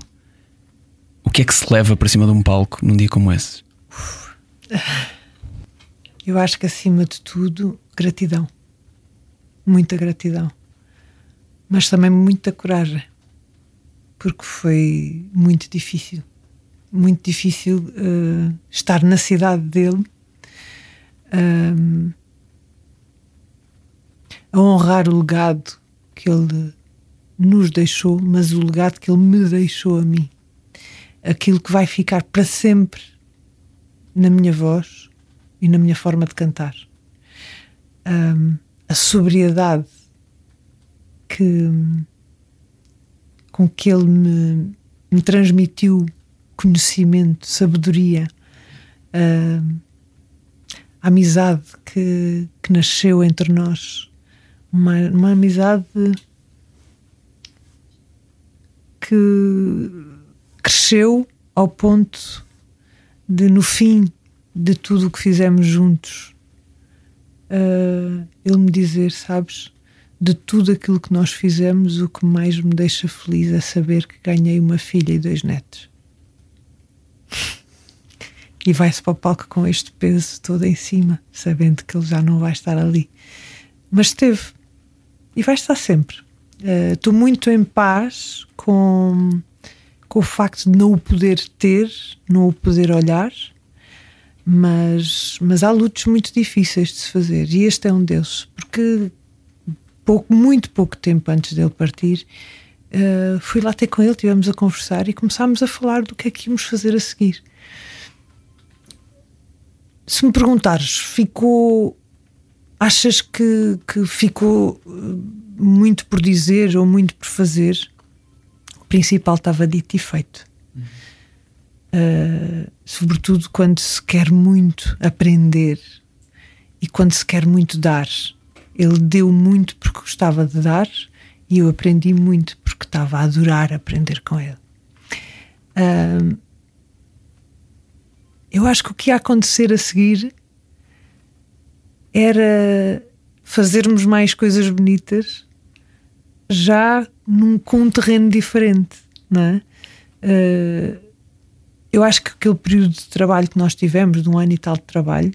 [SPEAKER 1] O que é que se leva para cima de um palco num dia como esse?
[SPEAKER 3] Eu acho que acima de tudo, gratidão. muita gratidão, mas também muita coragem, porque foi muito difícil. Muito difícil uh, estar na cidade dele um, a honrar o legado que ele nos deixou, mas o legado que ele me deixou a mim. Aquilo que vai ficar para sempre na minha voz e na minha forma de cantar. Um, a sobriedade que, com que ele me, me transmitiu conhecimento, sabedoria, uh, a amizade que, que nasceu entre nós, uma, uma amizade que cresceu ao ponto de, no fim de tudo o que fizemos juntos, uh, ele me dizer: Sabes, de tudo aquilo que nós fizemos, o que mais me deixa feliz é saber que ganhei uma filha e dois netos. E vai-se para o palco com este peso todo em cima, sabendo que ele já não vai estar ali. Mas esteve. E vai estar sempre. Uh, estou muito em paz com, com o facto de não o poder ter, não o poder olhar, mas, mas há lutos muito difíceis de se fazer e este é um deles, porque pouco, muito pouco tempo antes dele partir, uh, fui lá ter com ele, tivemos a conversar e começámos a falar do que é que íamos fazer a seguir. Se me perguntares, ficou. Achas que, que ficou eh, muito por dizer ou muito por fazer? O principal estava dito e feito. Uhum. Uh, sobretudo quando se quer muito aprender e quando se quer muito dar. Ele deu muito porque gostava de dar e eu aprendi muito porque estava a adorar aprender com ele. Eu acho que o que ia acontecer a seguir era fazermos mais coisas bonitas já num, com um terreno diferente, não é? Uh, eu acho que aquele período de trabalho que nós tivemos, de um ano e tal de trabalho,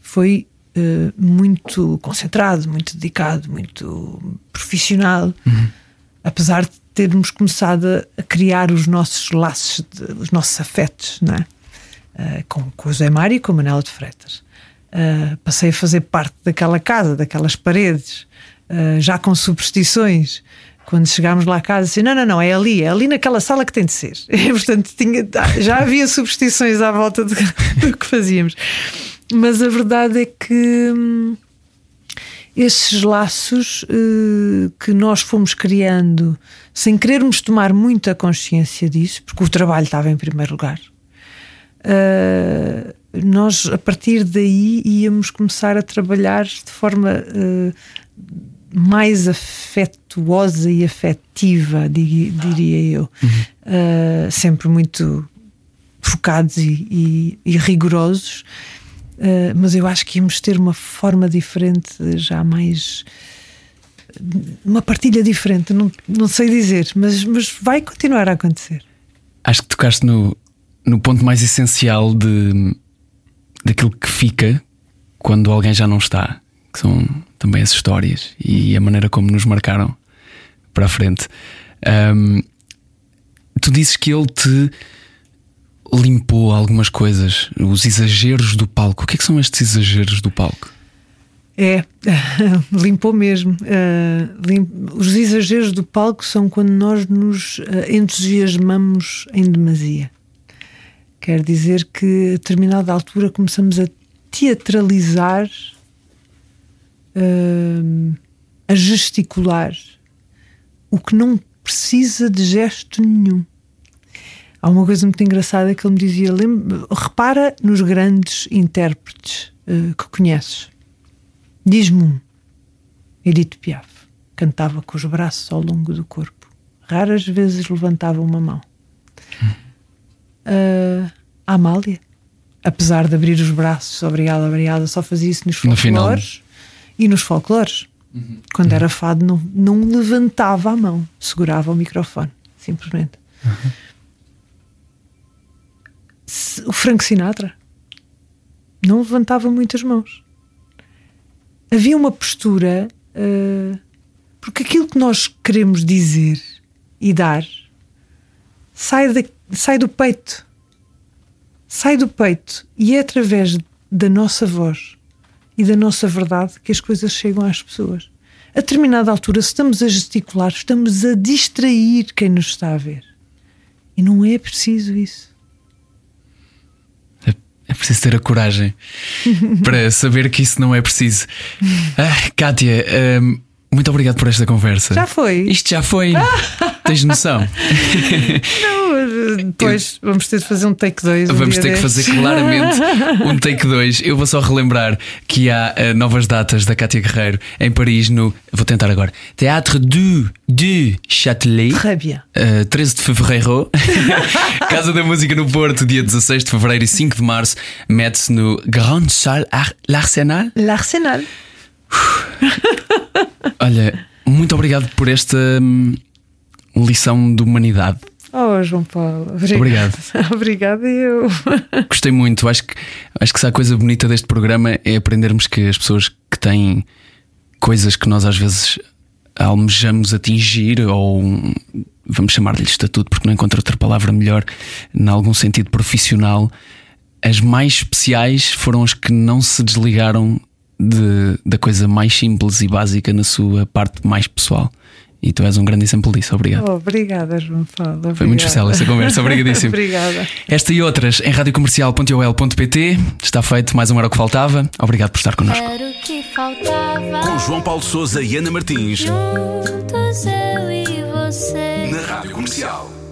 [SPEAKER 3] foi uh, muito concentrado, muito dedicado, muito profissional, uhum. apesar de termos começado a, criar os nossos laços, de, os nossos afetos, não é? Uh, com, com o Zé Mário e com a Manela de Freitas. Uh, passei a fazer parte daquela casa, daquelas paredes, já com superstições quando chegámos lá a casa, assim, não, não, não, é ali, é ali naquela sala que tem de ser. [laughs] E, portanto, tinha, já havia superstições à volta do, do, que fazíamos. Mas a verdade é que hum, esses laços uh, que nós fomos criando, sem querermos tomar muita consciência disso, porque o trabalho estava em primeiro lugar, uh, nós a partir daí íamos começar a trabalhar de forma. Uh, mais afetuosa e afetiva, diria eu. Uhum. Uh, sempre muito focados e, e, e rigorosos, uh, mas eu acho que íamos ter uma forma diferente, já mais. uma partilha diferente, não, não sei dizer, mas, mas vai continuar a acontecer.
[SPEAKER 1] Acho que tocaste no, no ponto mais essencial de, daquilo que fica quando alguém já não está, que são também as histórias e a maneira como nos marcaram para a frente. Um, tu dizes que ele te limpou algumas coisas, os exageros do palco. O que, é que são estes exageros do palco?
[SPEAKER 3] É, [laughs] limpou mesmo. Uh, limp... Os exageros do palco são quando nós nos uh, entusiasmamos em demasia. Quer dizer que a determinada altura começamos a teatralizar uh, a gesticular, o que não precisa de gesto nenhum. Há uma coisa muito engraçada que ele me dizia: repara nos grandes intérpretes uh, que conheces. Diz-me um. Edith Piaf cantava com os braços ao longo do corpo. Raras vezes levantava uma mão. Uh, a Amália, apesar de abrir os braços, obrigada, obrigada, só fazia isso nos folclores e nos folclores. Uhum. Quando uhum. era fado, não, não levantava a mão, segurava o microfone, simplesmente. Uhum. O Frank Sinatra não levantava muitas mãos. Havia uma postura Uh, porque aquilo que nós queremos dizer e dar sai, de, sai do peito. Sai do peito e é através da nossa voz e da nossa verdade que as coisas chegam às pessoas. A determinada altura, se estamos a gesticular, estamos a distrair quem nos está a ver. E não é preciso isso.
[SPEAKER 1] É, preciso ter a coragem para saber que isso não é preciso. Ah, Kátia, hum, muito obrigado por esta conversa.
[SPEAKER 3] Já foi.
[SPEAKER 1] Isto já foi. [laughs] Tens noção?
[SPEAKER 3] Não, depois Eu, vamos ter de fazer um take 2.
[SPEAKER 1] Um vamos ter que fazer claramente [laughs] um take 2. Eu vou só relembrar que há uh, novas datas da Cátia Guerreiro em Paris no. Vou tentar agora. Teatro du, du Châtelet.
[SPEAKER 3] Très bien.
[SPEAKER 1] Uh, 13 de fevereiro. [laughs] Casa da Música no Porto, dia 16 de fevereiro e 5 de março. Mete-se no Grande Salle L'Arsenal.
[SPEAKER 3] L'Arsenal.
[SPEAKER 1] Olha, muito obrigado por esta hum, lição de humanidade.
[SPEAKER 3] Oh, João Paulo,
[SPEAKER 1] obrigado.
[SPEAKER 3] Obrigado, [laughs] eu. [laughs]
[SPEAKER 1] Gostei muito. Acho que, acho que se há coisa bonita deste programa é aprendermos que as pessoas que têm coisas que nós às vezes almejamos atingir ou vamos chamar-lhe estatuto porque não encontro outra palavra melhor, em algum sentido profissional, as mais especiais foram as que não se desligaram de, da coisa mais simples e básica na sua parte mais pessoal. E tu és um grande exemplo disso. Obrigado.
[SPEAKER 3] Oh, obrigada, João Paulo. Obrigada.
[SPEAKER 1] Foi muito especial essa conversa. Obrigadíssimo. [laughs]
[SPEAKER 3] obrigada.
[SPEAKER 1] Esta e outras em radiocomercial.ol.pt. Está feito mais uma hora que faltava. Obrigado por estar connosco.
[SPEAKER 4] Era o que faltava.
[SPEAKER 2] Com João Paulo Souza e Ana Martins.
[SPEAKER 4] Juntos eu e você.
[SPEAKER 2] Na Rádio Comercial.